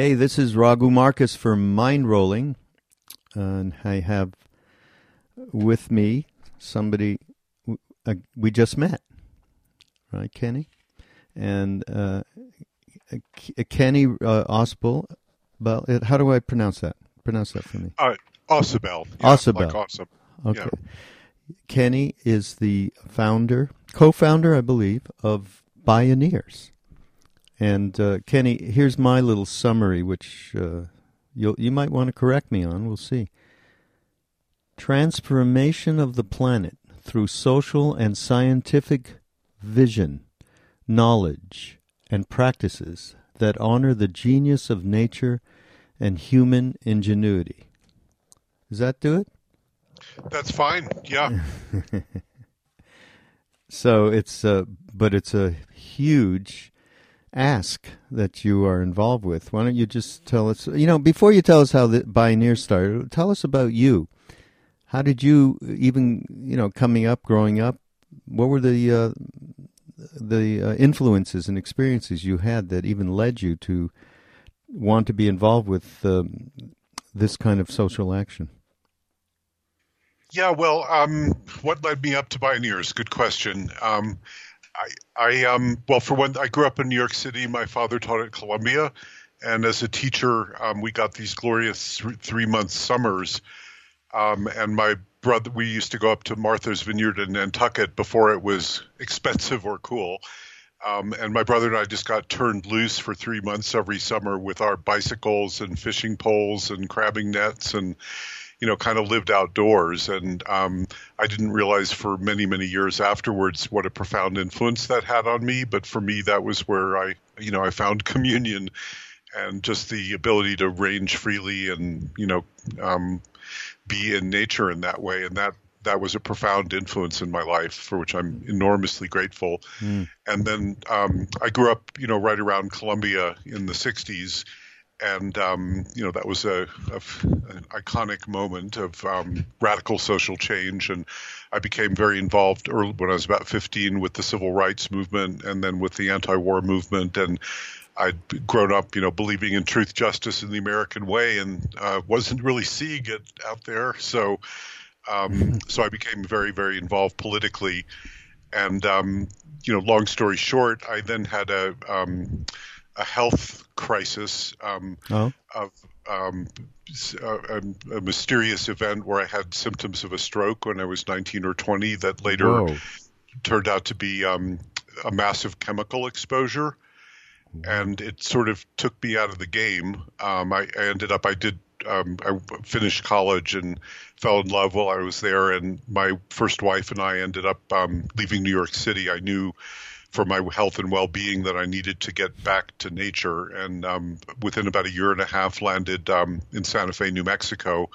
Hey, this is Raghu Marcus for Mindrolling, and I have with me somebody uh, we just met, right, Kenny? And uh, Kenny uh, Ausbel, how do I pronounce that? Pronounce that for me. Uh, Ausubel. Yeah. Like awesome. Okay. Yeah. Kenny is the founder, co-founder, I believe, of Bioneers. And uh, Kenny, here's my little summary, which uh, you you might want to correct me on. We'll see. Transformation of the planet through social and scientific vision, knowledge, and practices that honor the genius of nature and human ingenuity. Does that do it? That's fine. Yeah. so it's a, but it's a huge ask that you are involved with. Why don't you just tell us? You know, before you tell us how the Bioneer started, tell us about you. How did you even, you know, coming up, growing up? What were the uh, the uh, influences and experiences you had that even led you to want to be involved with um, this kind of social action? Yeah, well, um, what led me up to Bioneers? Good question. Um, I, I um, well, for one, I grew up in New York City. My father taught at Columbia, and as a teacher, um, we got these glorious three month summers. Um, and my brother, we used to go up to Martha's Vineyard in Nantucket before it was expensive or cool. Um, and my brother and I just got turned loose for three months every summer with our bicycles and fishing poles and crabbing nets and you know, kind of lived outdoors. And um, I didn't realize for many, many years afterwards what a profound influence that had on me. But for me, that was where I, you know, I found communion and just the ability to range freely and, you know, um, be in nature in that way. And that that was a profound influence in my life for which I'm enormously grateful. Mm. And then um, I grew up, you know, right around Columbia in the 60s and um, you know that was a, a an iconic moment of um, radical social change, and I became very involved early when I was about 15 with the civil rights movement, and then with the anti-war movement, and I'd grown up, you know, believing in truth, justice, and the American way, and uh, wasn't really seeing it out there. So, um, mm-hmm. so I became very, very involved politically, and um, you know, long story short, I then had a um, a health crisis um, oh. of um, a, a, mysterious event where I had symptoms of a stroke when I was 19 or 20 that later Whoa. turned out to be um, a massive chemical exposure. And it sort of took me out of the game. Um, I, I, ended up, I did, um, I finished college and fell in love while I was there. And my first wife and I ended up um, leaving New York City. I knew for my health and well-being that I needed to get back to nature. And um, within about a year and a half, landed um, in Santa Fe, New Mexico,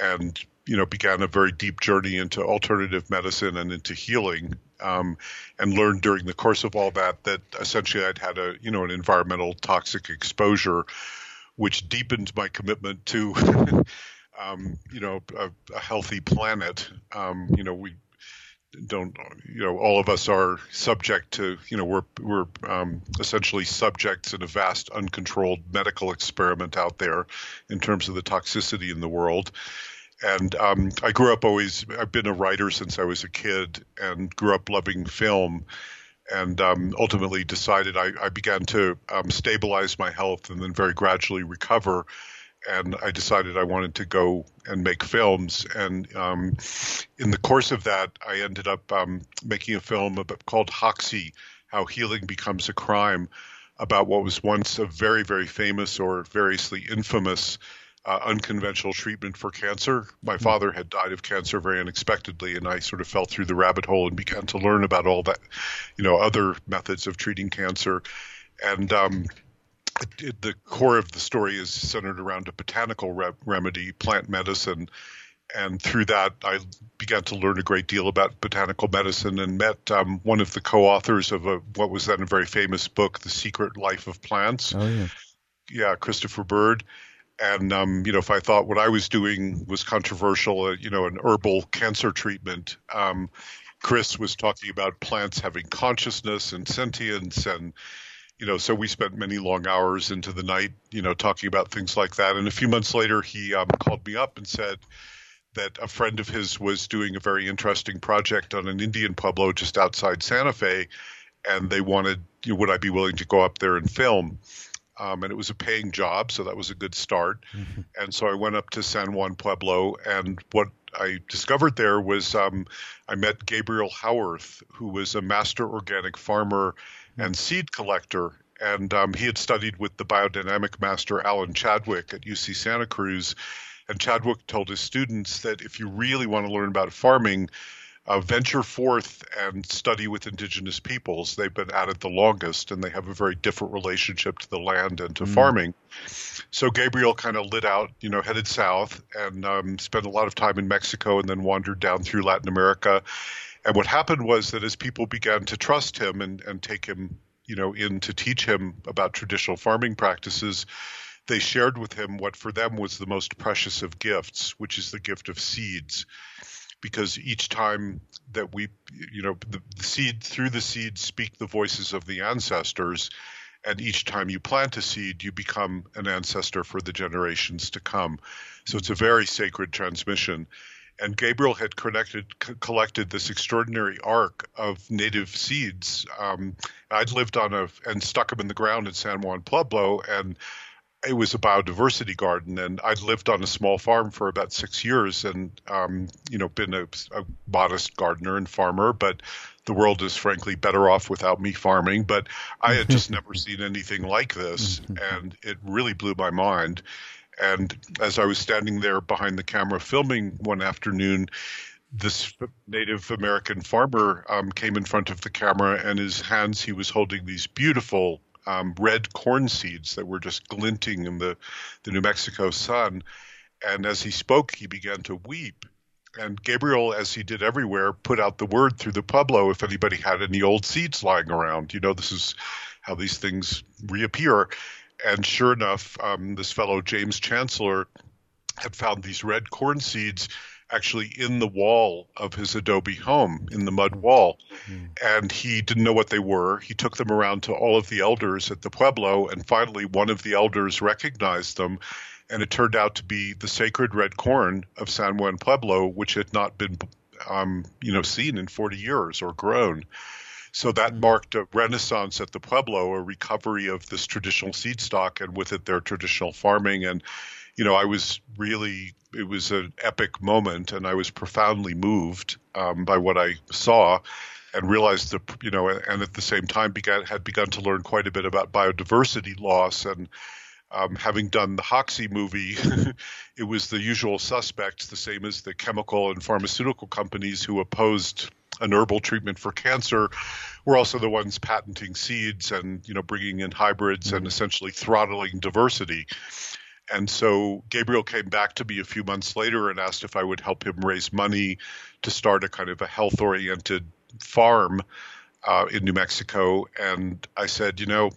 and you know began a very deep journey into alternative medicine and into healing. Um, and learned during the course of all that that essentially I'd had a you know an environmental toxic exposure, which deepened my commitment to. Um, you know, a, a healthy planet. Um, you know, we don't you know all of us are subject to you know we're we're um, essentially subjects in a vast uncontrolled medical experiment out there in terms of the toxicity in the world. And um, I grew up always I've been a writer since I was a kid and grew up loving film. And um, ultimately decided I, I began to um, stabilize my health and then very gradually recover and I decided I wanted to go and make films. And um, in the course of that, I ended up um, making a film about, called Hoxsey How Healing Becomes a Crime, about what was once a very, very famous or variously infamous uh, unconventional treatment for cancer. My mm-hmm. father had died of cancer very unexpectedly, and I sort of fell through the rabbit hole and began to learn about all that, you know, other methods of treating cancer. And um, the core of the story is centered around a botanical re- remedy, plant medicine. And through that, I began to learn a great deal about botanical medicine and met um, one of the co authors of a, what was then a very famous book, The Secret Life of Plants. Oh, yeah. Yeah, Christopher Bird. And, um, you know, if I thought what I was doing was controversial, uh, you know, an herbal cancer treatment, um, Chris was talking about plants having consciousness and sentience and you know, so we spent many long hours into the night, you know, talking about things like that. And a few months later, he um, called me up and said that a friend of his was doing a very interesting project on an Indian pueblo just outside Santa Fe, and they wanted, you know, would I be willing to go up there and film? Um, and it was a paying job, so that was a good start. Mm-hmm. And so I went up to San Juan Pueblo, and what I discovered there was um, I met Gabriel Howearth, who was a master organic farmer and seed collector. And um, he had studied with the biodynamic master Alan Chadwick at UC Santa Cruz. And Chadwick told his students that if you really want to learn about farming, uh, venture forth and study with indigenous peoples. They've been at it the longest, and they have a very different relationship to the land and to mm. farming. So Gabriel kind of lit out, you know, headed south and um, spent a lot of time in Mexico, and then wandered down through Latin America. And what happened was that as people began to trust him and, and take him, you know, in to teach him about traditional farming practices, they shared with him what for them was the most precious of gifts, which is the gift of seeds. Because each time that we, you know, the, the seed through the seed speak the voices of the ancestors, and each time you plant a seed, you become an ancestor for the generations to come. So it's a very sacred transmission and Gabriel had connected, c- collected this extraordinary arc of native seeds. Um, I'd lived on a and stuck them in the ground in San Juan Pueblo, and it was a biodiversity garden. And I'd lived on a small farm for about six years, and um, you know, been a, a modest gardener and farmer, but the world is frankly better off without me farming. But I had just never seen anything like this, mm-hmm. and it really blew my mind. And as I was standing there behind the camera filming one afternoon, this Native American farmer um, came in front of the camera, and his hands he was holding these beautiful um, red corn seeds that were just glinting in the, the New Mexico sun. And as he spoke, he began to weep. And Gabriel, as he did everywhere, put out the word through the Pueblo if anybody had any old seeds lying around. You know, this is how these things reappear and sure enough, um, this fellow James Chancellor had found these red corn seeds actually in the wall of his adobe home in the mud wall. Mm-hmm. and he didn't know what they were. He took them around to all of the elders at the pueblo and finally one of the elders recognized them. And it turned out to be the sacred red corn of san juan pueblo which had not been um, you know seen in 40 years or grown so that marked a renaissance at the Pueblo, a recovery of this traditional seed stock and with it their traditional farming. And, you know, I was really, it was an epic moment and I was profoundly moved um, by what I saw and realized that, you know, and at the same time began, had begun to learn quite a bit about biodiversity loss and, um, having done the Hoxsey movie, it was the usual suspects, the same as the chemical and pharmaceutical companies who opposed an herbal treatment for cancer. We're also the ones patenting seeds and you know bringing in hybrids mm-hmm. and essentially throttling diversity. And so Gabriel came back to me a few months later and asked if I would help him raise money to start a kind of a health oriented farm uh, in New Mexico. And I said, you know,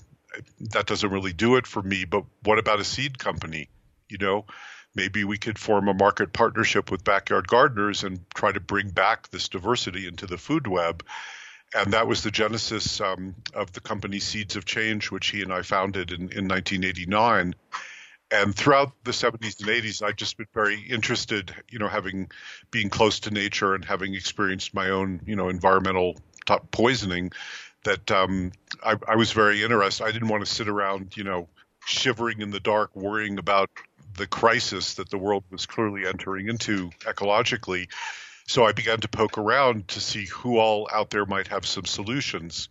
that doesn't really do it for me, but what about a seed company? You know, maybe we could form a market partnership with backyard gardeners and try to bring back this diversity into the food web. And that was the genesis um, of the company Seeds of Change, which he and I founded in, in 1989. And throughout the 70s and 80s, I've just been very interested, you know, having being close to nature and having experienced my own, you know, environmental poisoning. That um, I, I was very interested. I didn't want to sit around, you know, shivering in the dark, worrying about the crisis that the world was clearly entering into ecologically. So I began to poke around to see who all out there might have some solutions.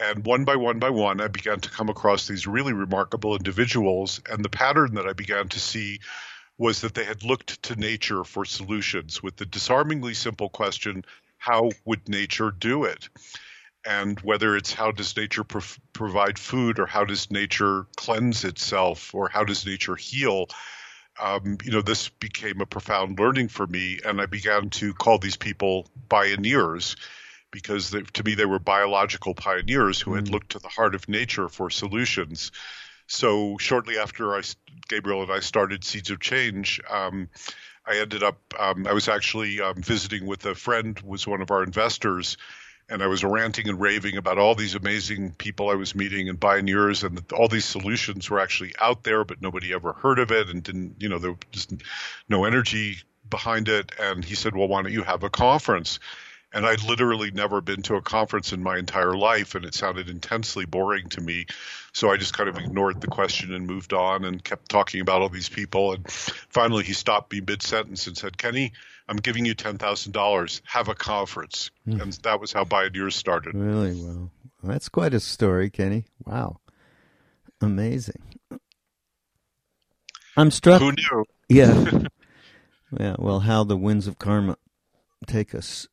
And one by one by one, I began to come across these really remarkable individuals. And the pattern that I began to see was that they had looked to nature for solutions with the disarmingly simple question how would nature do it? And whether it's how does nature pro- provide food or how does nature cleanse itself or how does nature heal um, you know this became a profound learning for me and i began to call these people pioneers because they, to me they were biological pioneers who had mm. looked to the heart of nature for solutions so shortly after I, gabriel and i started seeds of change um, I ended up, um, I was actually um, visiting with a friend, was one of our investors, and I was ranting and raving about all these amazing people I was meeting and pioneers, and all these solutions were actually out there, but nobody ever heard of it, and didn't, you know, there was just no energy behind it. And he said, "Well, why don't you have a conference?" And I'd literally never been to a conference in my entire life, and it sounded intensely boring to me. So I just kind of ignored the question and moved on and kept talking about all these people. And finally, he stopped me mid sentence and said, Kenny, I'm giving you $10,000. Have a conference. Mm. And that was how Bioneers started. Really? Well, that's quite a story, Kenny. Wow. Amazing. I'm struck. Who knew? Yeah. yeah. Well, how the winds of karma take us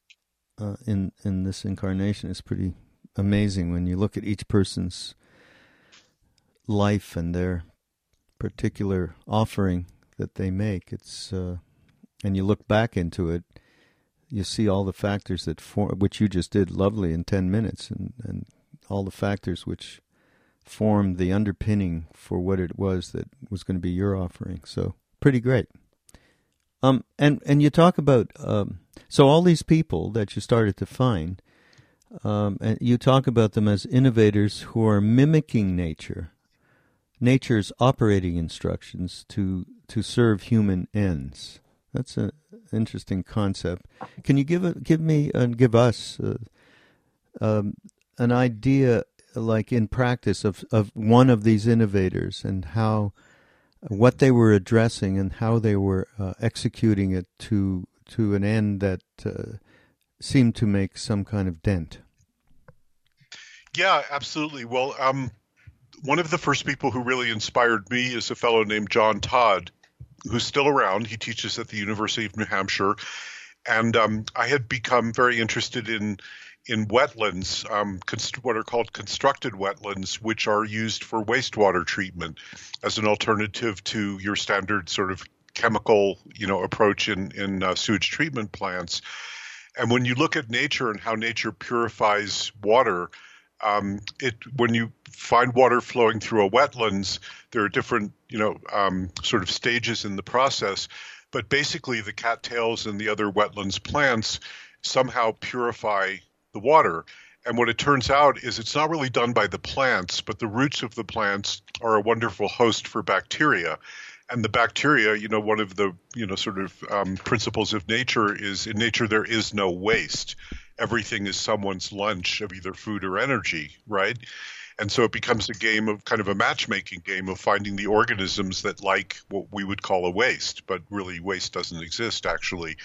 uh, in in this incarnation is pretty amazing when you look at each person's life and their particular offering that they make. It's uh, and you look back into it, you see all the factors that form, which you just did lovely in ten minutes, and and all the factors which formed the underpinning for what it was that was going to be your offering. So pretty great. Um, and and you talk about um, so all these people that you started to find, um, and you talk about them as innovators who are mimicking nature, nature's operating instructions to to serve human ends. That's an interesting concept. Can you give give me and give us uh, um, an idea, like in practice, of of one of these innovators and how what they were addressing and how they were uh, executing it to to an end that uh, seemed to make some kind of dent. Yeah, absolutely. Well, um, one of the first people who really inspired me is a fellow named John Todd, who's still around. He teaches at the University of New Hampshire, and um, I had become very interested in in wetlands, um, const- what are called constructed wetlands, which are used for wastewater treatment as an alternative to your standard sort of chemical, you know, approach in in uh, sewage treatment plants. And when you look at nature and how nature purifies water, um, it when you find water flowing through a wetlands, there are different, you know, um, sort of stages in the process. But basically, the cattails and the other wetlands plants somehow purify the water. And what it turns out is it's not really done by the plants, but the roots of the plants are a wonderful host for bacteria. And the bacteria, you know, one of the, you know, sort of um, principles of nature is in nature there is no waste. Everything is someone's lunch of either food or energy, right? And so it becomes a game of kind of a matchmaking game of finding the organisms that like what we would call a waste, but really waste doesn't exist actually.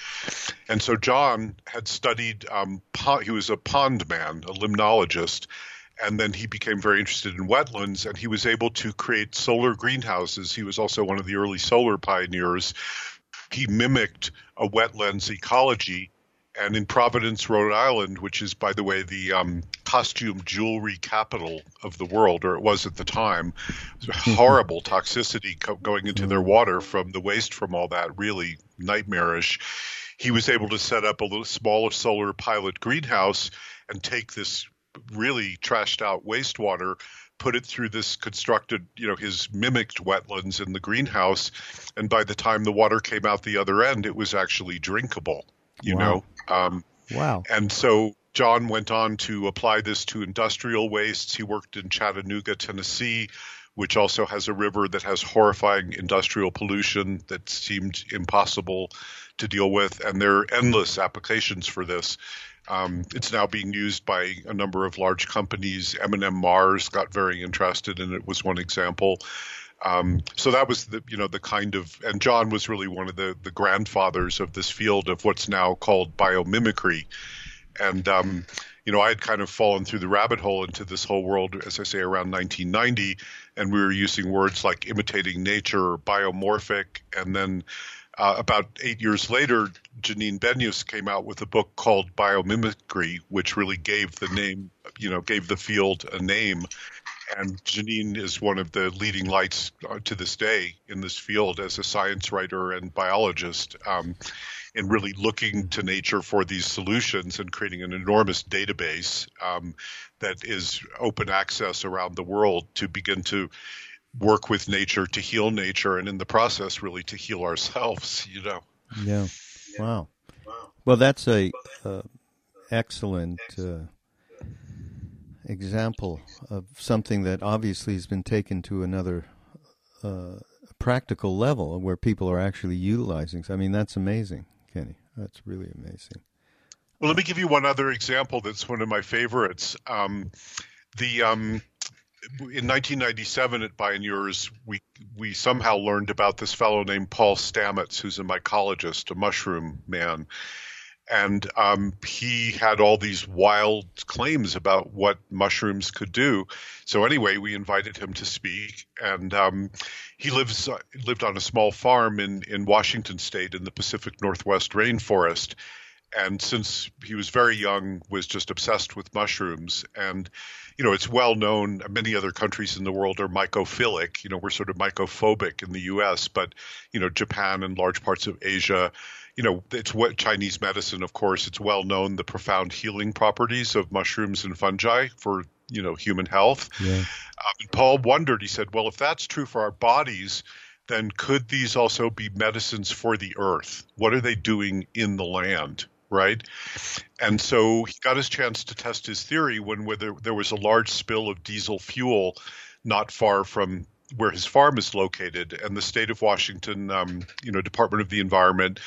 And so John had studied, um, he was a pond man, a limnologist, and then he became very interested in wetlands and he was able to create solar greenhouses. He was also one of the early solar pioneers. He mimicked a wetlands ecology and in Providence, Rhode Island, which is, by the way, the um, costume jewelry capital of the world, or it was at the time, horrible toxicity co- going into their water from the waste from all that, really nightmarish. He was able to set up a little smaller solar pilot greenhouse and take this really trashed out wastewater put it through this constructed, you know, his mimicked wetlands in the greenhouse. And by the time the water came out the other end, it was actually drinkable you wow. know. Um, wow. And so John went on to apply this to industrial wastes. He worked in Chattanooga, Tennessee, which also has a river that has horrifying industrial pollution that seemed impossible to deal with. And there are endless applications for this. Um, it's now being used by a number of large companies. M&M Mars got very interested, and it was one example. Um, so that was the you know the kind of and John was really one of the the grandfathers of this field of what's now called biomimicry, and um, you know I had kind of fallen through the rabbit hole into this whole world as I say around 1990, and we were using words like imitating nature, or biomorphic, and then. Uh, about eight years later, Janine Benyus came out with a book called Biomimicry, which really gave the name, you know, gave the field a name and Janine is one of the leading lights uh, to this day in this field as a science writer and biologist, um, in really looking to nature for these solutions and creating an enormous database um, that is open access around the world to begin to work with nature to heal nature, and in the process, really to heal ourselves. You know. Yeah. Wow. Well, that's a uh, excellent. Uh, example of something that obviously has been taken to another uh, practical level where people are actually utilizing. I mean, that's amazing, Kenny. That's really amazing. Well, let me give you one other example that's one of my favorites. Um, the um, in 1997 at Bioneers, we we somehow learned about this fellow named Paul Stamets, who's a mycologist, a mushroom man, and um, he had all these wild claims about what mushrooms could do. So anyway, we invited him to speak, and um, he lives uh, lived on a small farm in in Washington State in the Pacific Northwest rainforest. And since he was very young, was just obsessed with mushrooms. And, you know, it's well known. Many other countries in the world are mycophilic. You know, we're sort of mycophobic in the U.S., but, you know, Japan and large parts of Asia you know, it's what Chinese medicine, of course, it's well known the profound healing properties of mushrooms and fungi for, you know, human health. Yeah. Um, Paul wondered, he said, well, if that's true for our bodies, then could these also be medicines for the earth? What are they doing in the land? Right. And so he got his chance to test his theory when there, there was a large spill of diesel fuel not far from where his farm is located, and the state of Washington, um, you know, Department of the Environment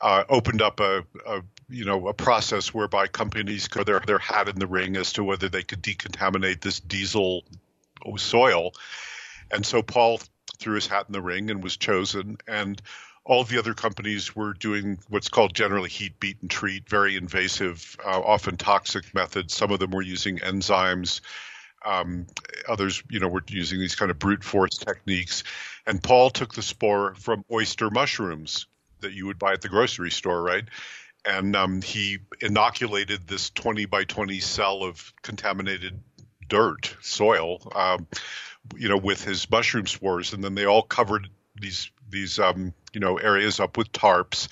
uh, opened up a, a, you know a process whereby companies could their their hat in the ring as to whether they could decontaminate this diesel soil, and so Paul threw his hat in the ring and was chosen, and all the other companies were doing what's called generally heat, beat, and treat, very invasive, uh, often toxic methods. Some of them were using enzymes. Um, others, you know, were using these kind of brute force techniques. And Paul took the spore from oyster mushrooms, that you would buy at the grocery store, right? And um, he inoculated this 20 by 20 cell of contaminated dirt, soil, um, you know, with his mushroom spores, and then they all covered these these um, you know areas up with tarps.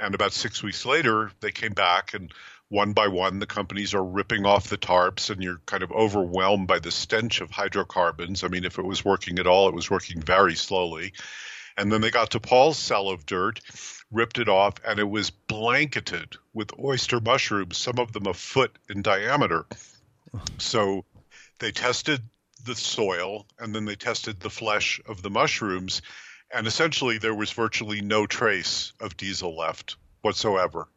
And about six weeks later, they came back and one by one, the companies are ripping off the tarps, and you're kind of overwhelmed by the stench of hydrocarbons. I mean, if it was working at all, it was working very slowly. And then they got to Paul's cell of dirt, ripped it off, and it was blanketed with oyster mushrooms, some of them a foot in diameter. So they tested the soil and then they tested the flesh of the mushrooms, and essentially there was virtually no trace of diesel left whatsoever.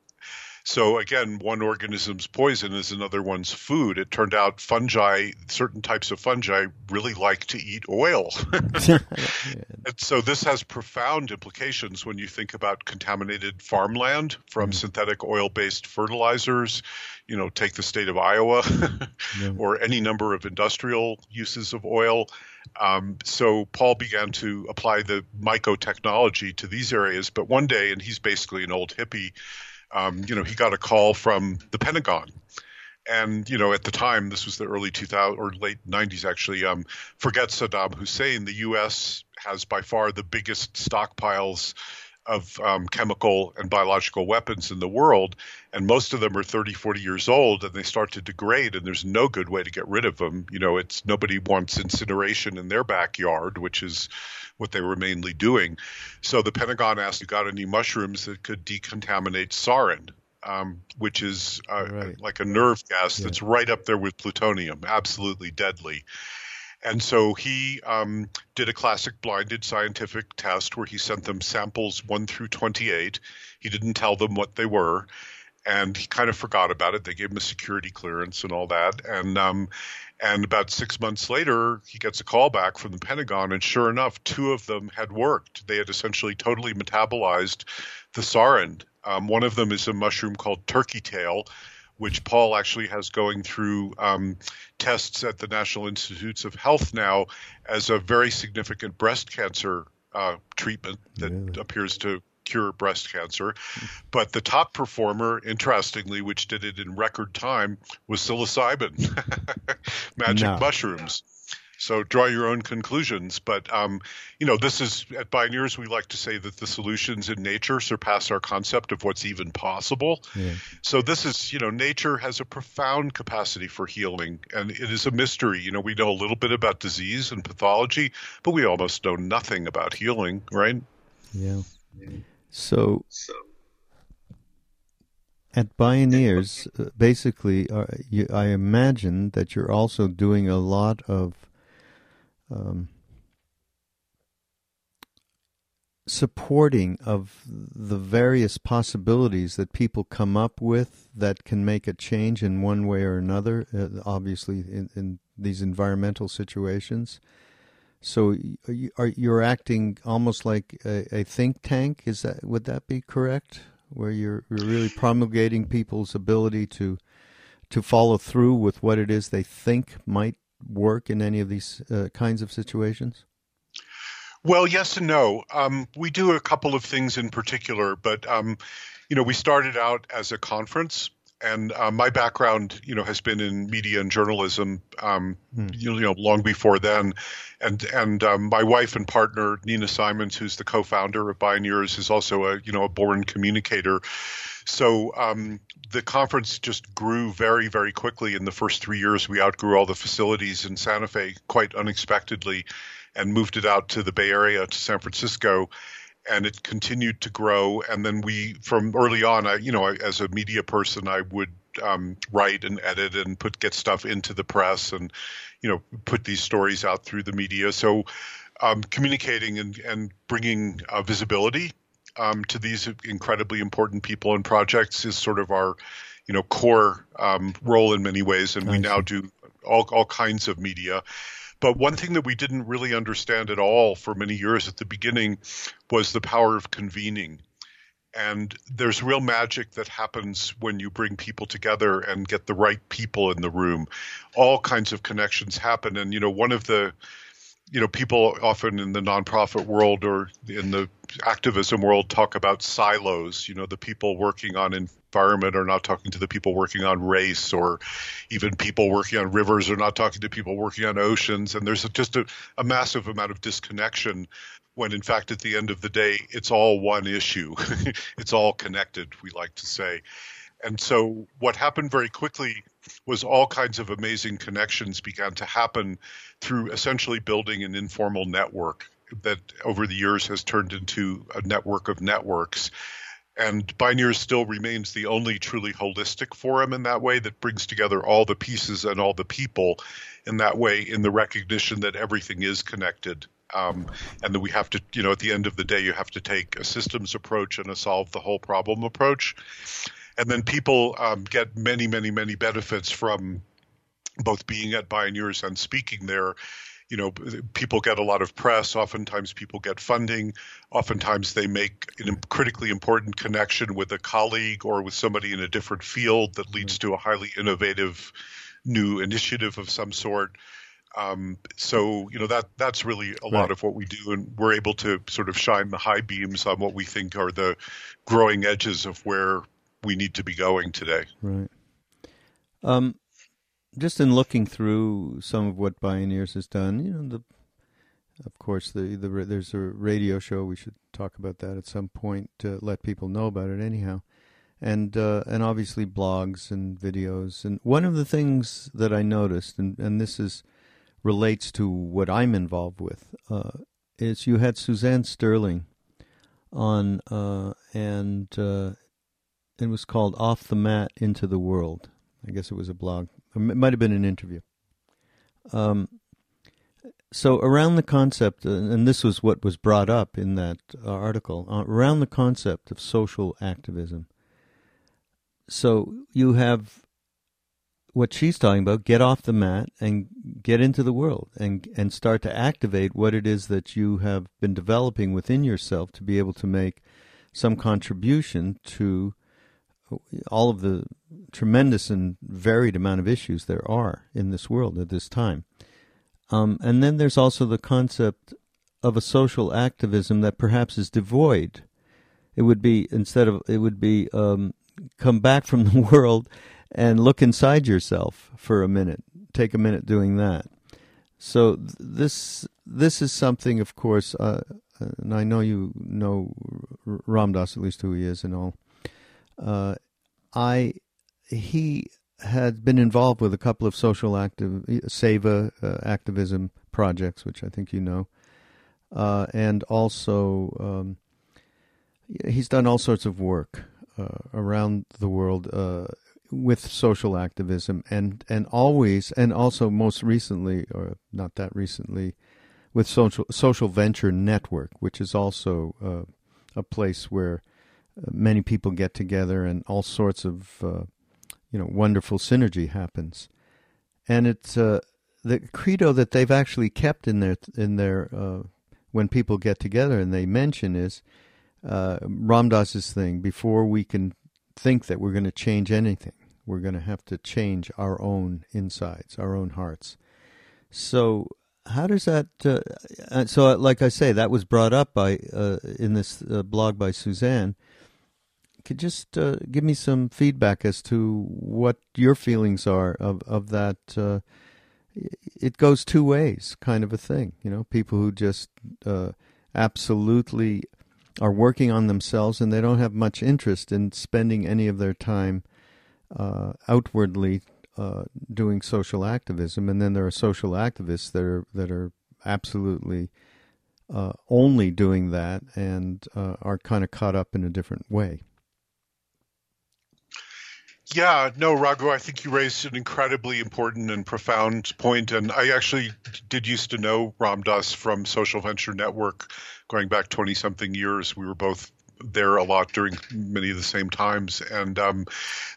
So again, one organism's poison is another one's food. It turned out fungi, certain types of fungi, really like to eat oil. and so this has profound implications when you think about contaminated farmland from mm. synthetic oil-based fertilizers. You know, take the state of Iowa, yeah. or any number of industrial uses of oil. Um, so Paul began to apply the myco technology to these areas. But one day, and he's basically an old hippie um, you know, he got a call from the Pentagon. And, you know, at the time, this was the early 2000 or late 90s actually, um, forget Saddam Hussein, the U.S. has by far the biggest stockpiles of um, chemical and biological weapons in the world, and most of them are 30, 40 years old, and they start to degrade, and there's no good way to get rid of them. You know, it's nobody wants incineration in their backyard, which is what they were mainly doing. So the Pentagon asked, "You got any mushrooms that could decontaminate sarin?" Um, which is uh, right. like a nerve gas yeah. that's right up there with plutonium, absolutely deadly. And so he um, did a classic blinded scientific test where he sent them samples 1 through 28. He didn't tell them what they were. And he kind of forgot about it. They gave him a security clearance and all that. And um, and about six months later, he gets a call back from the Pentagon, and sure enough, two of them had worked. They had essentially totally metabolized the sarin. Um, one of them is a mushroom called turkey tail, which Paul actually has going through um, tests at the National Institutes of Health now as a very significant breast cancer uh, treatment that really? appears to cure breast cancer. But the top performer, interestingly, which did it in record time, was psilocybin, magic no. mushrooms. So draw your own conclusions. But um, you know, this is at Bioneers we like to say that the solutions in nature surpass our concept of what's even possible. Yeah. So this is, you know, nature has a profound capacity for healing, and it is a mystery. You know, we know a little bit about disease and pathology, but we almost know nothing about healing, right? Yeah. So, at Bioneers, uh, basically, uh, you, I imagine that you're also doing a lot of um, supporting of the various possibilities that people come up with that can make a change in one way or another. Uh, obviously, in, in, these environmental situations. So are you're acting almost like a, a think tank? Is that would that be correct? where you're, you're really promulgating people's ability to to follow through with what it is they think might work in any of these uh, kinds of situations? Well, yes and no. Um, we do a couple of things in particular, but um, you know, we started out as a conference and uh, my background, you know, has been in media and journalism, um, hmm. you, know, long before then, and and um, my wife and partner Nina Simons, who's the co-founder of Bioneers, is also a you know a born communicator. So um, the conference just grew very very quickly. In the first three years, we outgrew all the facilities in Santa Fe quite unexpectedly, and moved it out to the Bay Area to San Francisco and it continued to grow. And then we, from early on, I, you know, as a media person, I would um, write and edit and put get stuff into the press and, you know, put these stories out through the media. So, um, communicating and, and bringing uh, visibility um, to these incredibly important people and projects is sort of our, you know, core um, role in many ways. And we now do all all kinds of media. But one thing that we didn't really understand at all for many years at the beginning was the power of convening. And there's real magic that happens when you bring people together and get the right people in the room. All kinds of connections happen. And, you know, one of the you know, people often in the nonprofit world or in the activism world talk about silos. You know, the people working on environment are not talking to the people working on race, or even people working on rivers are not talking to people working on oceans. And there's just a, a massive amount of disconnection when, in fact, at the end of the day, it's all one issue. it's all connected, we like to say. And so, what happened very quickly was all kinds of amazing connections began to happen through essentially building an informal network that over the years has turned into a network of networks. And Bioneers still remains the only truly holistic forum in that way that brings together all the pieces and all the people in that way, in the recognition that everything is connected. Um, and that we have to, you know, at the end of the day, you have to take a systems approach and a solve the whole problem approach and then people um, get many, many, many benefits from both being at Bioneers and speaking there. You know, people get a lot of press. Oftentimes, people get funding. Oftentimes, they make a critically important connection with a colleague or with somebody in a different field that leads mm-hmm. to a highly innovative new initiative of some sort. Um, so you know that that's really a right. lot of what we do, and we're able to sort of shine the high beams on what we think are the growing edges of where we need to be going today. Right. Um, just in looking through some of what Bioneers has done, you know, the of course the, the there's a radio show. We should talk about that at some point to let people know about it. Anyhow, and uh, and obviously blogs and videos. And one of the things that I noticed, and and this is relates to what I'm involved with, uh, is you had Suzanne Sterling on, uh, and uh, it was called Off the Mat into the World. I guess it was a blog. It might have been an interview. Um, so around the concept, uh, and this was what was brought up in that article, uh, around the concept of social activism. So you have what she's talking about: get off the mat and get into the world, and and start to activate what it is that you have been developing within yourself to be able to make some contribution to all of the tremendous and varied amount of issues there are in this world at this time. Um, and then there's also the concept of a social activism that perhaps is devoid. It would be instead of it would be um, come back from the world and look inside yourself for a minute. Take a minute doing that. So th- this this is something, of course, uh, and I know you know Ram Dass at least who he is and all. Uh, I he had been involved with a couple of social active Seva uh, activism projects, which I think you know, uh, and also um, he's done all sorts of work uh, around the world uh, with social activism, and and always, and also most recently, or not that recently, with social social venture network, which is also uh, a place where many people get together and all sorts of uh, you know wonderful synergy happens, and it's uh, the credo that they've actually kept in their in their uh, when people get together and they mention is uh, Ram thing before we can think that we're going to change anything we're going to have to change our own insides our own hearts. So how does that uh, uh so like i say that was brought up by uh, in this uh, blog by suzanne could just uh, give me some feedback as to what your feelings are of of that uh, it goes two ways kind of a thing you know people who just absolutely are working on themselves and they don't have much interest in spending any of their time uh, outwardly uh, doing social activism, and then there are social activists that are that are absolutely uh, only doing that and uh, are kind of caught up in a different way. Yeah, no, Raghu, I think you raised an incredibly important and profound point, and I actually did used to know Ram Dass from Social Venture Network, going back twenty something years. We were both there a lot during many of the same times, and um,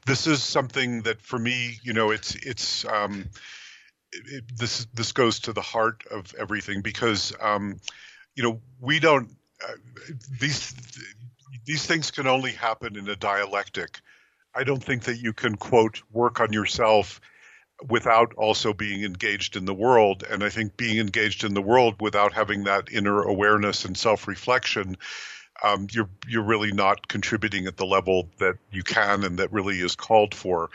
this is something that for me, you know, it's it's um, it, this this goes to the heart of everything because um, you know we don't uh, these these things can only happen in a dialectic I don't think that you can quote work on yourself without also being engaged in the world. And I think being engaged in the world without having that inner awareness and self reflection, um, you're you're really not contributing at the level that you can and that really is called for.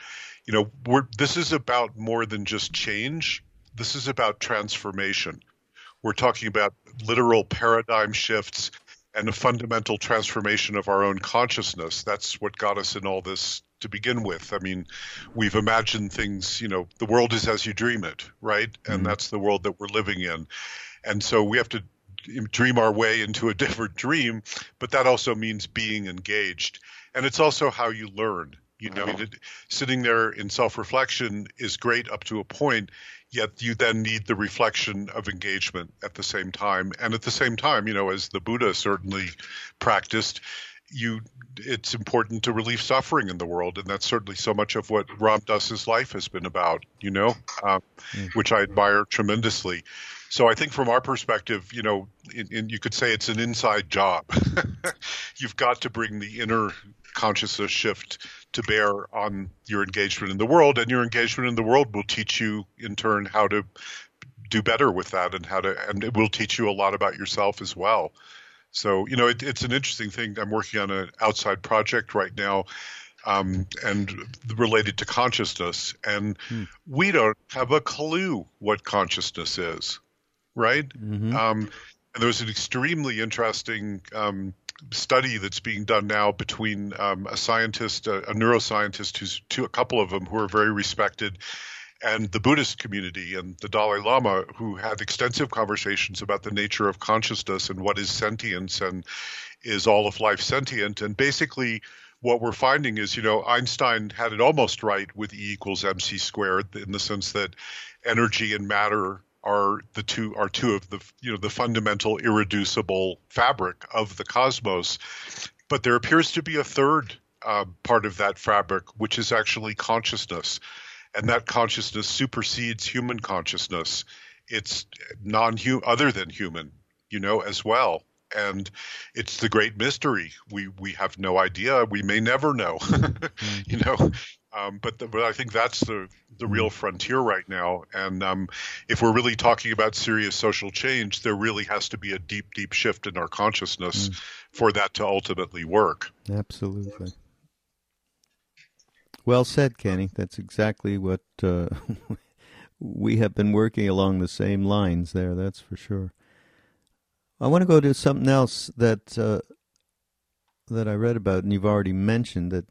You know, this is about more than just change. This is about transformation. We're talking about literal paradigm shifts and a fundamental transformation of our own consciousness. That's what got us in all this to begin with. I mean, we've imagined things, you know, the world is as you dream it, right? Mm-hmm. And that's the world that we're living in. And so we have to dream our way into a different dream, but that also means being engaged. And it's also how you learn. You know, sitting there in self reflection is great up to a point, yet you then need the reflection of engagement at the same time. And at the same time, you know, as the Buddha certainly practiced, you it's important to relieve suffering in the world, and that's certainly so much of what Ram Dass's life has been about. You know, uh, mm-hmm. which I admire tremendously. So I think from our perspective, you know, in, in, you could say it's an inside job. You've got to bring the inner consciousness shift to bear on your engagement in the world, and your engagement in the world will teach you in turn how to do better with that and how to and it will teach you a lot about yourself as well. So you know it, it's an interesting thing. I'm working on an outside project right now. Um, and related to consciousness. And hmm. we don't have a clue what consciousness is, right? Mm-hmm. Um, and there was an extremely interesting um, study that's being done now between um, a scientist, a, a, neuroscientist, who's two, a couple of them who are very respected, and the Buddhist community and the Dalai Lama, who had extensive conversations about the nature of consciousness and what is sentience and is all of life sentient. And basically, what we're finding is, you know, Einstein had it almost right with E equals mc squared in the sense that energy and matter are the two are two of the you know the fundamental irreducible fabric of the cosmos but there appears to be a third uh, part of that fabric which is actually consciousness and that consciousness supersedes human consciousness it's non other than human you know as well and it's the great mystery we we have no idea we may never know mm-hmm. you know um, but, the, but I think that's the the real frontier right now. And um, if we're really talking about serious social change, there really has to be a deep, deep shift in our consciousness mm. for that to ultimately work. Absolutely. Well said, Kenny. That's exactly what uh, we have been working along the same lines there. That's for sure. I want to go to something else that uh, that I read about, and you've already mentioned that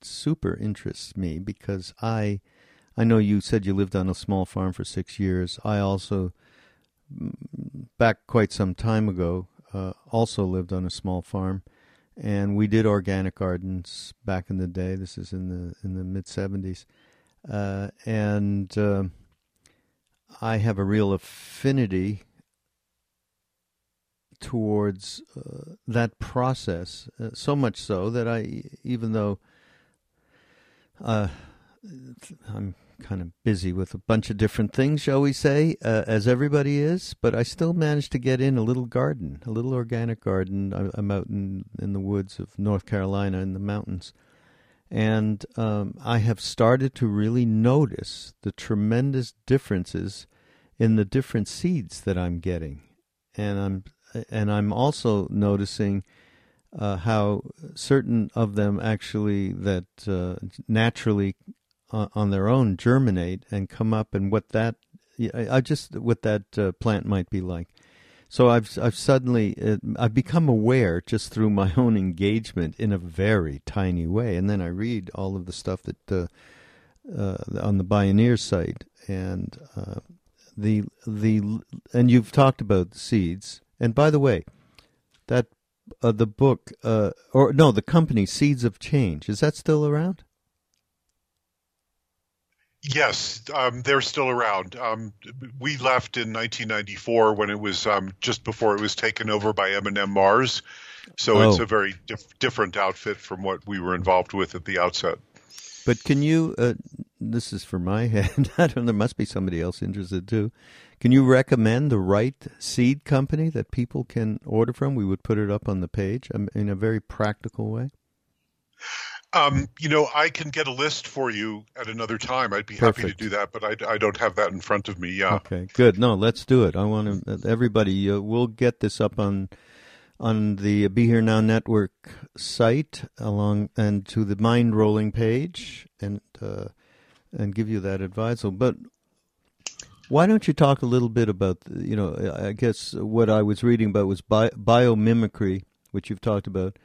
super interests me because I I know you said you lived on a small farm for six years. I also, back quite some time ago, uh, also lived on a small farm, and we did organic gardens back in the day. This is in the in the mid '70s, uh, and uh, I have a real affinity towards uh, that process. Uh, so much so that I, even though uh, I'm kind of busy with a bunch of different things, shall we say, uh, as everybody is, but I still managed to get in a little garden, a little organic garden. I, am out in, in the woods of North Carolina in the mountains. And um, I have started to really notice the tremendous differences in the different seeds that I'm getting. And I'm and I'm also noticing uh, how certain of them actually that uh, naturally on their own germinate and come up, and what that I just what that uh, plant might be like. So I've I've suddenly uh, I've become aware just through my own engagement in a very tiny way, and then I read all of the stuff that uh, uh, on the Bioneer site and uh, the the and you've talked about seeds. And by the way, that uh, the book uh, or no, the company Seeds of Change is that still around? Yes, um, they're still around. Um, we left in 1994 when it was um, just before it was taken over by M&M Mars, so oh. it's a very dif- different outfit from what we were involved with at the outset. But can you? Uh, this is for my head. I don't. There must be somebody else interested too. Can you recommend the right seed company that people can order from? We would put it up on the page um, in a very practical way. Um, you know, I can get a list for you at another time. I'd be Perfect. happy to do that, but I, I, don't have that in front of me. Yeah. Okay. Good. No, let's do it. I want to. Everybody, uh, we'll get this up on on the Be Here Now Network site along and to the Mindrolling page and uh, and give you that advice. But why don't you talk a little bit about you know I guess what I was reading about was bi- biomimicry, which you've talked about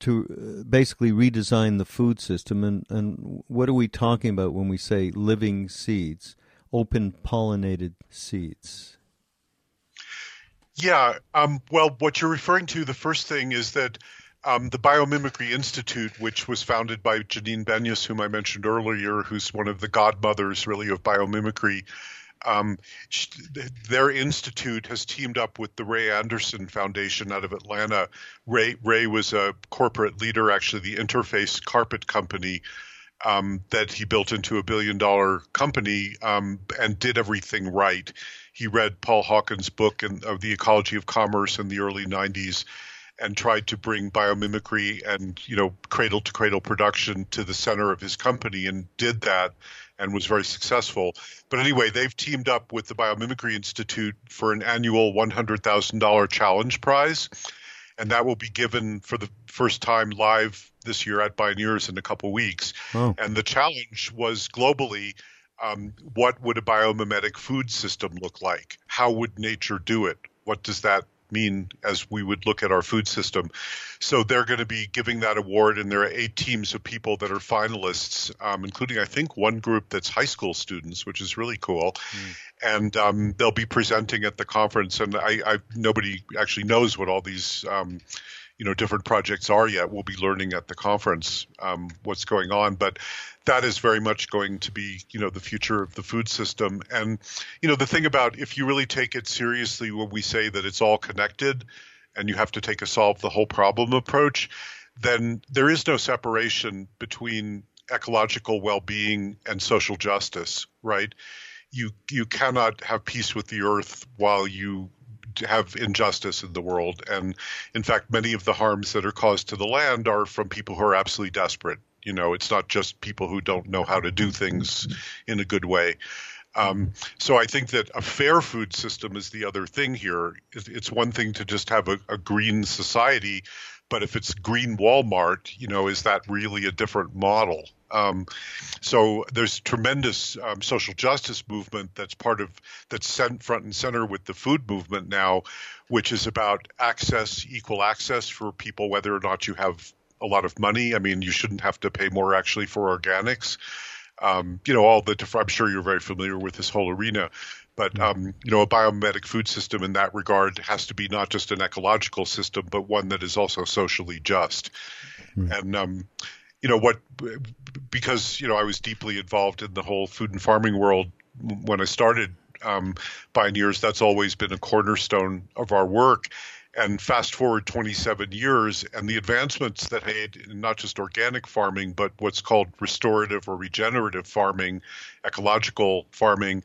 to uh, basically redesign the food system. And, and what are we talking about when we say living seeds, open pollinated seeds? Yeah, um, well, what you're referring to, the first thing is that um, the Biomimicry Institute, which was founded by Janine Benyus, whom I mentioned earlier, who's one of the godmothers, really, of biomimicry, um, their institute has teamed up with the Ray Anderson Foundation out of Atlanta. Ray Ray was a corporate leader, actually the Interface Carpet Company um, that he built into a billion dollar company um, and did everything right. He read Paul Hawken's book of the ecology of commerce in the early 90s and tried to bring biomimicry and you know cradle to cradle production to the center of his company and did that and was very successful. But anyway, they've teamed up with the Biomimicry Institute for an annual $100,000 challenge prize. And that will be given for the first time live this year at Bioneers in a couple weeks. Oh. And the challenge was globally um, what would a biomimetic food system look like? How would nature do it? What does that mean as we would look at our food system. So they're going to be giving that award, and there are eight teams of people that are finalists, um, including I think one group that's high school students, which is really cool. Mm. And um, they'll be presenting at the conference, and I, I nobody actually knows what all these. Um, you know different projects are yet. We'll be learning at the conference um, what's going on, but that is very much going to be you know the future of the food system. And you know the thing about if you really take it seriously when we say that it's all connected, and you have to take a solve the whole problem approach, then there is no separation between ecological well-being and social justice, right? You you cannot have peace with the earth while you have injustice in the world. And in fact, many of the harms that are caused to the land are from people who are absolutely desperate. You know, it's not just people who don't know how to do things in a good way. Um, so I think that a fair food system is the other thing here. It's one thing to just have a, a green society, but if it's green Walmart, you know, is that really a different model? Um, so there's tremendous um, social justice movement that's part of that's sent front and center with the food movement now, which is about access, equal access for people, whether or not you have a lot of money. I mean, you shouldn't have to pay more actually for organics. Um, you know, all the I'm sure you're very familiar with this whole arena, But um, you know, a biomimetic food system in that regard has to be not just an ecological system, but one that is also socially just. Mm. And um, you know what? Because you know, I was deeply involved in the whole food and farming world when I started um, Bioneers. That's always been a cornerstone of our work. And fast forward 27 years, and the advancements that made not just organic farming, but what's called restorative or regenerative farming, ecological farming,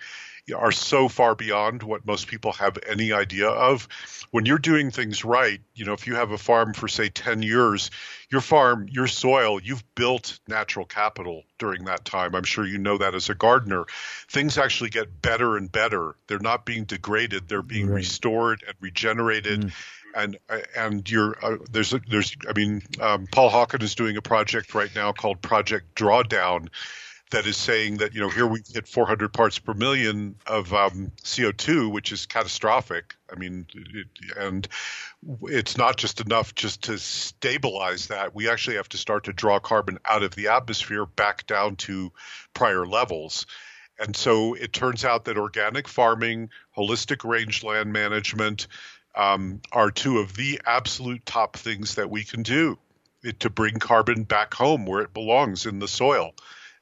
are so far beyond what most people have any idea of. When you're doing things right, you know, if you have a farm for say 10 years, your farm, your soil, you've built natural capital during that time. I'm sure you know that as a gardener. Things actually get better and better. They're not being degraded, they're being right. restored and regenerated. Mm and and you're uh, there's a, there's I mean um, Paul Hawken is doing a project right now called Project Drawdown, that is saying that you know here we hit 400 parts per million of um, CO2, which is catastrophic. I mean, it, and it's not just enough just to stabilize that. We actually have to start to draw carbon out of the atmosphere back down to prior levels. And so it turns out that organic farming, holistic rangeland management um, are two of the absolute top things that we can do to bring carbon back home where it belongs in the soil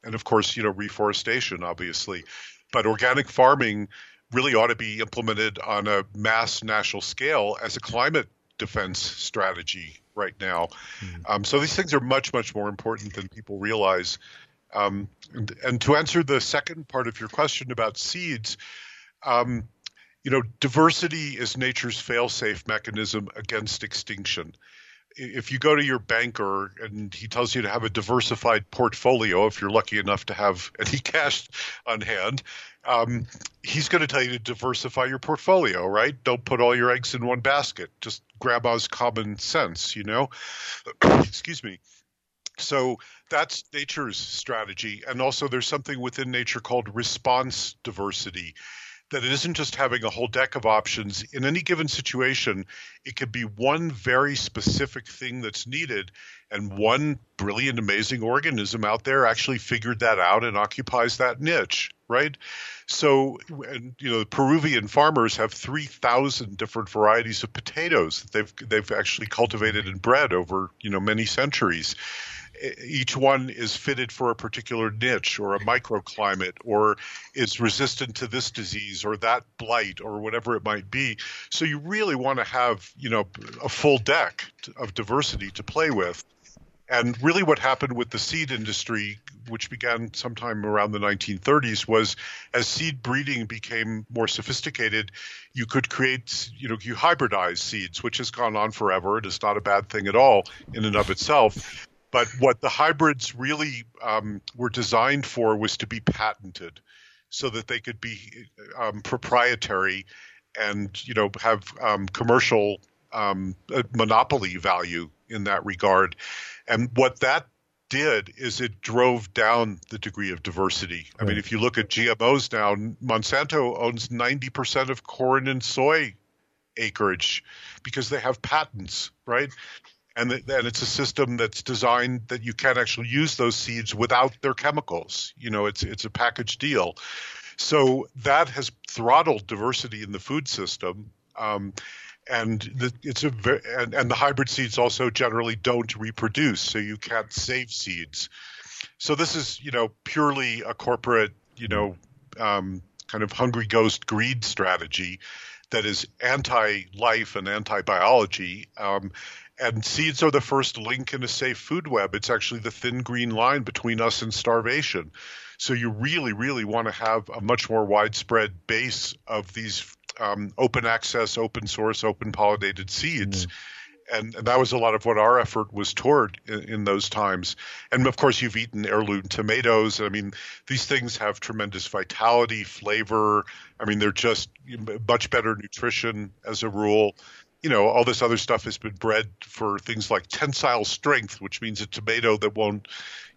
and of course, you know, reforestation, obviously. But organic farming really ought to be implemented on a mass national scale as a climate defense strategy right now. Mm-hmm. Um, so these things are much, much more important than people realize. Um, and, and, to answer the second part of your question about seeds, um, you know, diversity is nature's fail-safe mechanism against extinction if you go to your banker and he tells you to have a diversified portfolio, if you're lucky enough to have any cash on hand, um, he's going to tell you to diversify your portfolio, right? Don't put all your eggs in one basket. Just grandma's common sense, you know? Excuse me. So that's nature's strategy. And also, there's something within nature called response diversity that it isn't just having a whole deck of options. In any given situation, it could be one very specific thing that's needed, and one brilliant, amazing organism out there actually figured that out and occupies that niche, right? So, and, you know, Peruvian farmers have 3,000 different varieties of potatoes that they've, they've actually cultivated and bred over, you know, many centuries each one is fitted for a particular niche or a microclimate or is resistant to this disease or that blight or whatever it might be. So you really want to have, you know, a full deck of diversity to play with. And really, what happened with the seed industry, which began sometime around the 1930s, was as seed breeding became more sophisticated, you could create, you know, you hybridize seeds, which has gone on forever. It is not a bad thing at all in and of itself. But what the hybrids really um, were designed for was to be patented, so that they could be um, proprietary and you know have um, commercial um, monopoly value in that regard. And what that did is it drove down the degree of diversity. I mean, if you look at GMOs now, Monsanto owns 90% of corn and soy acreage because they have patents, right? And and it's a system that's designed that you can't actually use those seeds without their chemicals. You know, it's it's a package deal. So that has throttled diversity in the food system. Um, and the, it's a and, and the hybrid seeds also generally don't reproduce, so you can't save seeds. So this is, you know, purely a corporate, you know, um, kind of hungry ghost greed strategy that is anti-life and anti-biology. Um, and seeds are the first link in a safe food web. It's actually the thin green line between us and starvation. So you really, really want to have a much more widespread base of these um, open access, open source, open pollinated seeds. Mm. And, and, that was a lot of what our effort was toward in, in, those times. And of course, you've eaten heirloom tomatoes. I mean, these things have tremendous vitality, flavor. I mean, they're just much better nutrition as a rule you know, all this other stuff has been bred for things like tensile strength, which means a tomato that won't,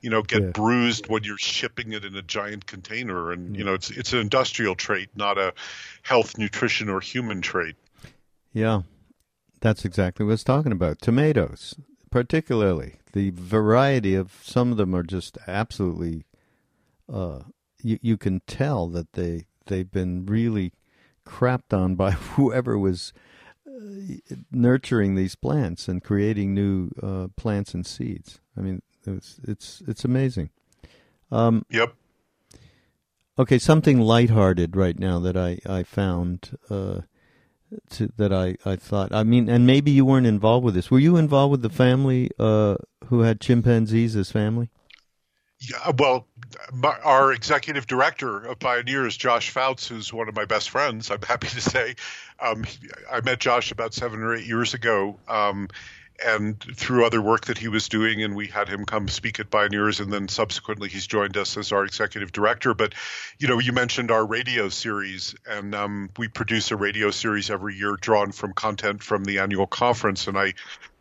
you know, get yeah. bruised when you're shipping it in a giant container. And, you know, it's, it's an industrial trait, not a health, nutrition, or human trait. Yeah, that's exactly what I was talking about. Tomatoes, particularly. The variety of some of them are just absolutely, uh, you, you can tell that they, they've been really – crapped on by whoever was nurturing these plants and creating new uh, plants and seeds. I mean, it's it's it's amazing. Um, yep. Okay, something lighthearted right now that I I found uh, to, that I I thought. I mean, and maybe you weren't involved with this. Were you involved with the family uh, who had chimpanzees as family? Yeah, well, my, our executive director of Bioneers, Josh Fouts, who's one of my best friends, I'm happy to say. Um, I met Josh about seven or eight years ago, um, and through other work that he was doing, and we had him come speak at Bioneers, and then subsequently he's joined us as our executive director. But, you know, you mentioned our radio series, and um, we produce a radio series every year drawn from content from the annual conference, and I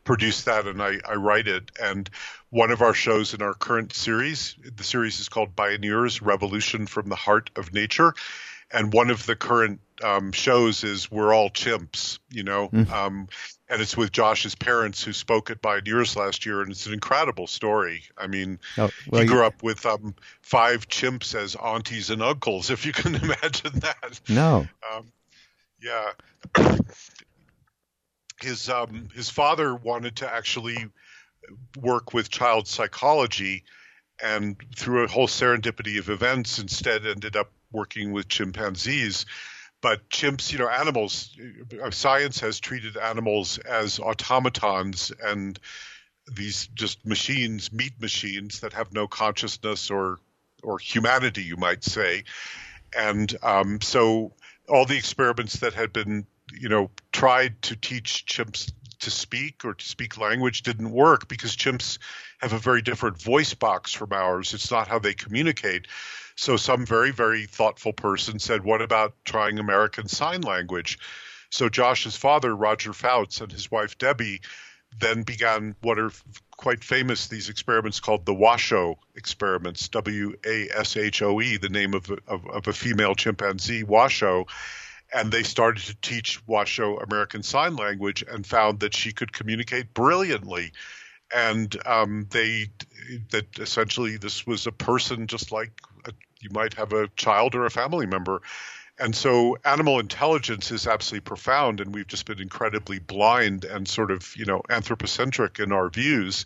produce that and I, I write it. And one of our shows in our current series, the series is called Bioneers Revolution from the Heart of Nature. And one of the current um, shows is We're All Chimps, you know, mm. um, and it's with Josh's parents who spoke at Bioneers last year. And it's an incredible story. I mean, oh, well, he grew you... up with um, five chimps as aunties and uncles, if you can imagine that. No. Um, yeah his um, his father wanted to actually work with child psychology, and through a whole serendipity of events, instead ended up working with chimpanzees. But chimps, you know, animals, uh, science has treated animals as automatons and these just machines, meat machines that have no consciousness or or humanity, you might say. And um, so all the experiments that had been you know, tried to teach chimps to speak or to speak language didn't work because chimps have a very different voice box from ours. It's not how they communicate. So some very, very thoughtful person said, What about trying American Sign Language? So Josh's father, Roger Fouts, and his wife Debbie then began what are quite famous these experiments called the Washoe experiments, W A S H O E, the name of, of, of a female chimpanzee, Washoe and they started to teach Washoe American Sign Language and found that she could communicate brilliantly. And um, they that essentially this was a person just like a, you might have a child or a family member. And so animal intelligence is absolutely profound, and we've just been incredibly blind and sort of, you know, anthropocentric in our views.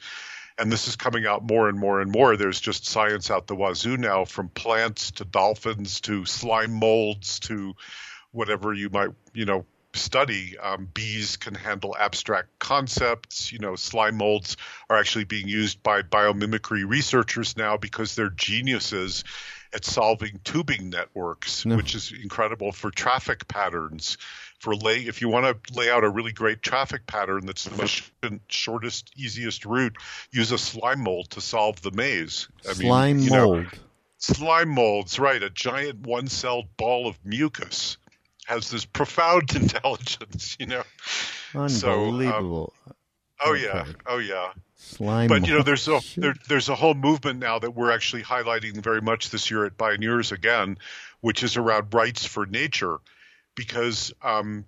And this is coming out more and more and more. There's just science out the wazoo now, from plants to dolphins to slime molds to whatever you might, you know, study. Um, bees can handle abstract concepts. You know, slime molds are actually being used by biomimicry researchers now because they're geniuses at solving tubing networks, no. which is incredible for traffic patterns. For lay, if you want to lay out a really great traffic pattern that's the most shortest, easiest route, use a slime mold to solve the maze. I slime mean, mold. Know, slime molds, right? A giant one-celled ball of mucus has this profound intelligence, you know. Unbelievable. So, um, oh yeah, oh yeah. Slime. But you know, there's a there, there's a whole movement now that we're actually highlighting very much this year at Bioneers again, which is around rights for nature, because um,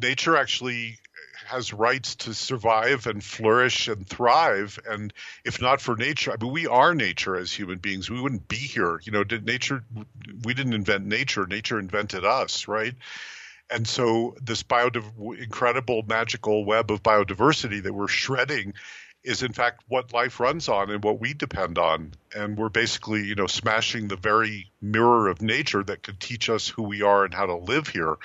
nature actually has rights to survive and flourish and thrive. And if not for nature, I mean, we are nature as human beings. We wouldn't be here. You know, did nature? We didn't invent nature. Nature invented us, right? And so this biodiv- incredible magical web of biodiversity that we're shredding is in fact what life runs on and what we depend on. And we're basically, you know, smashing the very mirror of nature that could teach us who we are and how to live here.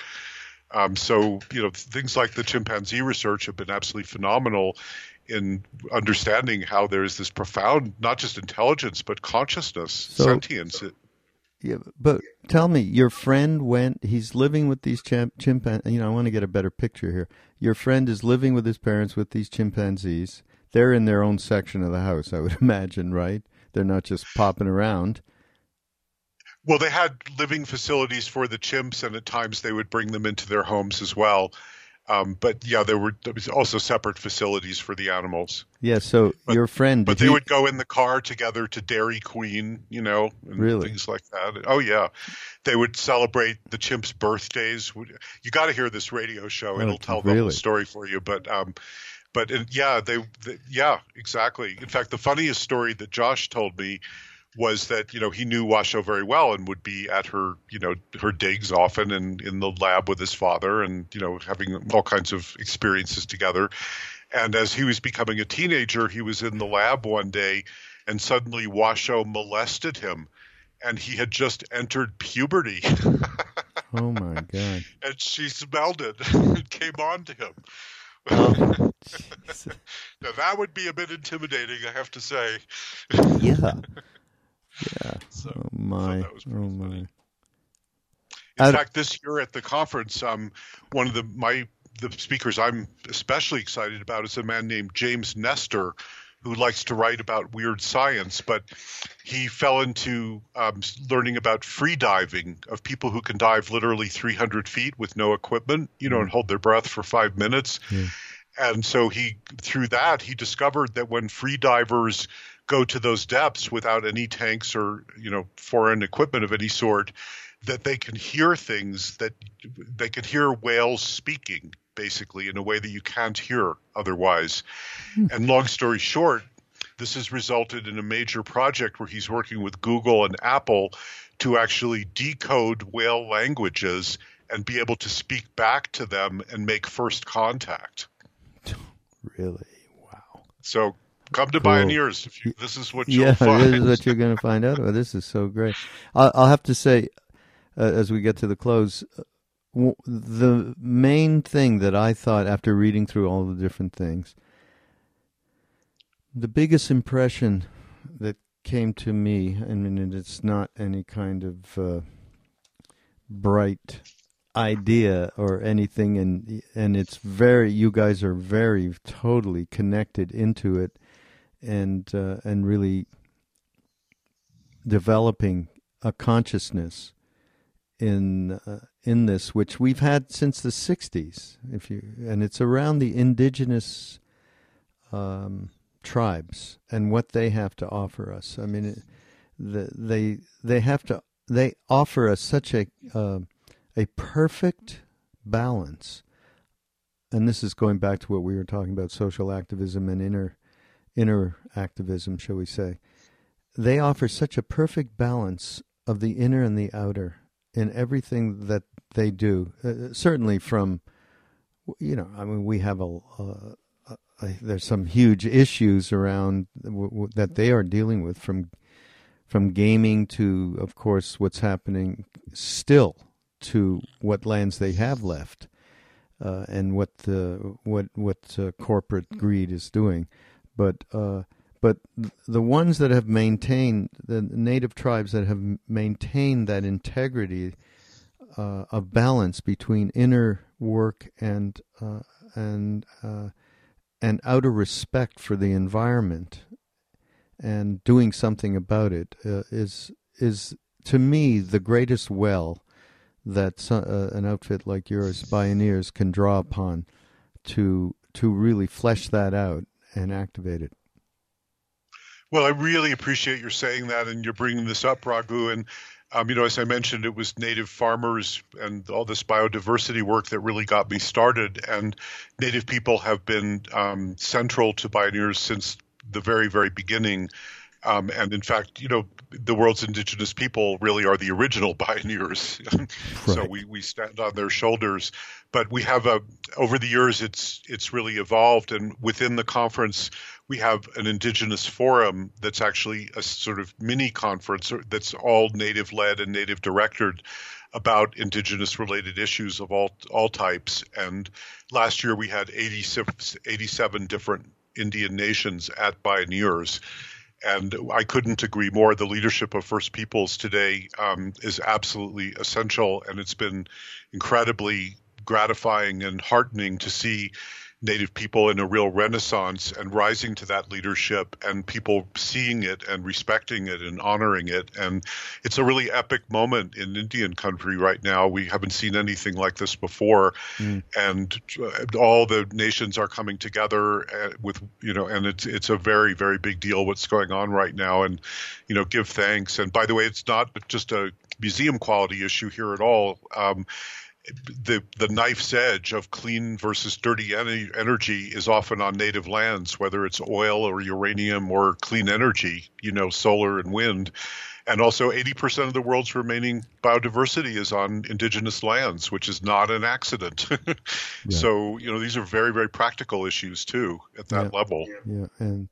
Um, so, you know, things like the chimpanzee research have been absolutely phenomenal in understanding how there's this profound, not just intelligence, but consciousness, so, sentience. Yeah, but tell me, your friend went. He's living with these chimp, chimpanzees. You know, I want to get a better picture here. Your friend is living with his parents with these chimpanzees. They're in their own section of the house, I would imagine, right? They're not just popping around. Well, they had living facilities for the chimps, and at times they would bring them into their homes as well. Um, but yeah, there were there was also separate facilities for the animals. Yeah. So but, your friend, but they he... would go in the car together to Dairy Queen, you know, and really? things like that. Oh yeah, they would celebrate the chimps' birthdays. You got to hear this radio show; it'll tell really? the whole story for you. But um, but yeah, they, they yeah, exactly. In fact, the funniest story that Josh told me was that you know he knew Washoe very well and would be at her you know her digs often and in the lab with his father and you know having all kinds of experiences together. And as he was becoming a teenager, he was in the lab one day, and suddenly Washoe molested him, and he had just entered puberty. oh my god! And she smelled it and came on to him. Oh, now that would be a bit intimidating, I have to say. yeah. Yeah. So, oh my. So oh my. Funny. In I, fact, this year at the conference, um, one of the my the speakers I'm especially excited about is a man named James Nestor, who likes to write about weird science, but he fell into um, learning about free diving of people who can dive literally 300 feet with no equipment, you know, mm. and hold their breath for five minutes. Mm. And so he, through that, he discovered that when free divers go to those depths without any tanks or you know foreign equipment of any sort that they can hear things that they can hear whales speaking basically in a way that you can't hear otherwise hmm. and long story short this has resulted in a major project where he's working with Google and Apple to actually decode whale languages and be able to speak back to them and make first contact. Really? Wow. So Come to cool. Bioneers. If you, this is what you'll yeah, find. this is what you're going to find out. Oh, this is so great. I'll, I'll have to say, uh, as we get to the close, uh, w- the main thing that I thought after reading through all the different things, the biggest impression that came to me, I mean, it's not any kind of uh, bright idea or anything and and it's very you guys are very totally connected into it and uh, and really developing a consciousness in uh, in this, which we've had since the '60s. If you and it's around the indigenous um, tribes and what they have to offer us. I mean, it, the, they they have to they offer us such a uh, a perfect balance. And this is going back to what we were talking about social activism and inner inner activism, shall we say, they offer such a perfect balance of the inner and the outer in everything that they do. Uh, certainly, from you know, I mean, we have a, a, a there's some huge issues around w- w- that they are dealing with from from gaming to, of course, what's happening still to what lands they have left. Uh, and what the what what uh, corporate greed is doing but uh, but the ones that have maintained the native tribes that have maintained that integrity uh, of balance between inner work and uh, and uh, and outer respect for the environment and doing something about it uh, is is to me the greatest well that uh, an outfit like yours, Bioneers can draw upon to to really flesh that out and activate it. Well, I really appreciate your saying that and you're bringing this up, Raghu. And, um, you know, as I mentioned, it was native farmers and all this biodiversity work that really got me started. And native people have been um, central to Bioneers since the very, very beginning. Um, and in fact, you know, the world's indigenous people really are the original pioneers. right. So we, we stand on their shoulders. But we have a over the years it's it's really evolved and within the conference we have an indigenous forum that's actually a sort of mini conference that's all native led and native directed about indigenous related issues of all all types and last year we had 87, 87 different Indian nations at Bioneers and I couldn't agree more. The leadership of First Peoples today um, is absolutely essential, and it's been incredibly gratifying and heartening to see Native people in a real renaissance and rising to that leadership and people seeing it and respecting it and honoring it. And it's a really epic moment in Indian country right now. We haven't seen anything like this before. Mm. And uh, all the nations are coming together uh, with, you know, and it's, it's a very, very big deal what's going on right now. And, you know, give thanks. And by the way, it's not just a museum quality issue here at all. Um, the the knife's edge of clean versus dirty energy is often on native lands, whether it's oil or uranium or clean energy, you know, solar and wind. And also, 80% of the world's remaining biodiversity is on indigenous lands, which is not an accident. yeah. So, you know, these are very, very practical issues too at that yeah. level. Yeah, and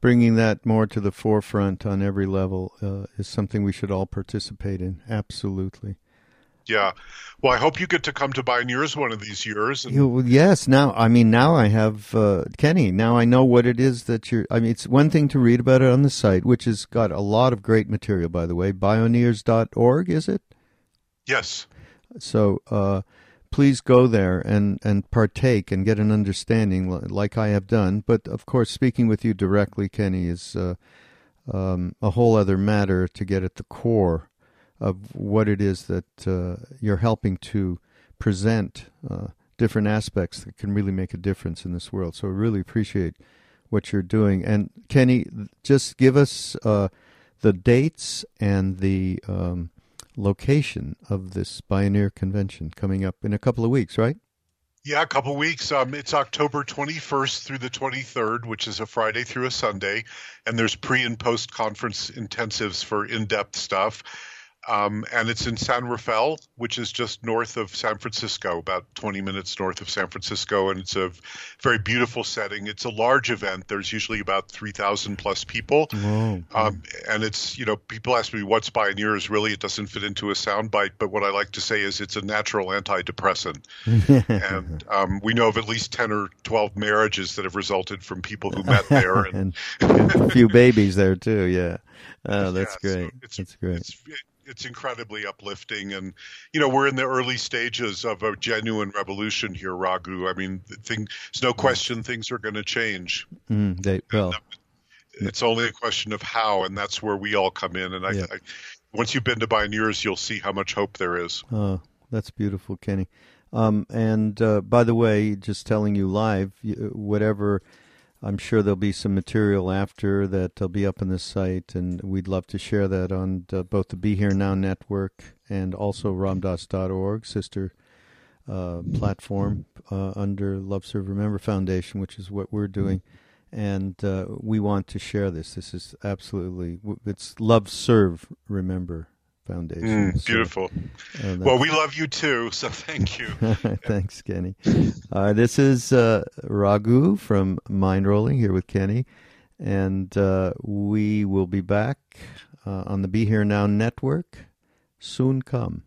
bringing that more to the forefront on every level uh, is something we should all participate in. Absolutely. Yeah. Well, I hope you get to come to Bioneers one of these years. And... Yes. Now, I mean, now I have uh, Kenny. Now I know what it is that you're. I mean, it's one thing to read about it on the site, which has got a lot of great material, by the way. Bioneers.org, is it? Yes. So uh, please go there and, and partake and get an understanding, like I have done. But of course, speaking with you directly, Kenny, is uh, um, a whole other matter to get at the core of what it is that uh, you're helping to present uh, different aspects that can really make a difference in this world. So I really appreciate what you're doing. And Kenny, just give us uh, the dates and the um, location of this Bioneer Convention coming up in a couple of weeks, right? Yeah, a couple weeks. Um, it's October 21st through the 23rd, which is a Friday through a Sunday, and there's pre and post conference intensives for in depth stuff. Um, and it's in San Rafael, which is just north of San Francisco, about 20 minutes north of San Francisco. And it's a very beautiful setting. It's a large event. There's usually about 3,000 plus people. Um, and it's, you know, people ask me what's Bioneers. Really, it doesn't fit into a soundbite. But what I like to say is it's a natural antidepressant. and um, we know of at least 10 or 12 marriages that have resulted from people who met there. And, and a few babies there, too. Yeah. Oh, that's yeah, great. So that's great. It's, it's incredibly uplifting. And you know we're in the early stages of a genuine revolution here raghu. I mean thing, there's no question things are going to change. Mm, they will. it's only a question of how and that's where we all come in. And I, yeah. I once you've been to Bioneers, you'll see how much hope there is. Oh that's beautiful kenny. Um, and uh, by the way just telling you live whatever I'm sure there'll be some material after that will be up on the site, and we'd love to share that on the, both the Be Here Now network and also ramdass.org, sister uh, platform uh, under Love Serve Remember Foundation, which is what we're doing. And uh, we want to share this. This is absolutely it's Love Serve Remember Foundation. Mm, beautiful. So, uh, well, we love you too, so thank you. Thanks, Kenny. Uh, this is uh, Raghu from Mindrolling here with Kenny, and uh, we will be back uh, on the Be Here Now network soon come.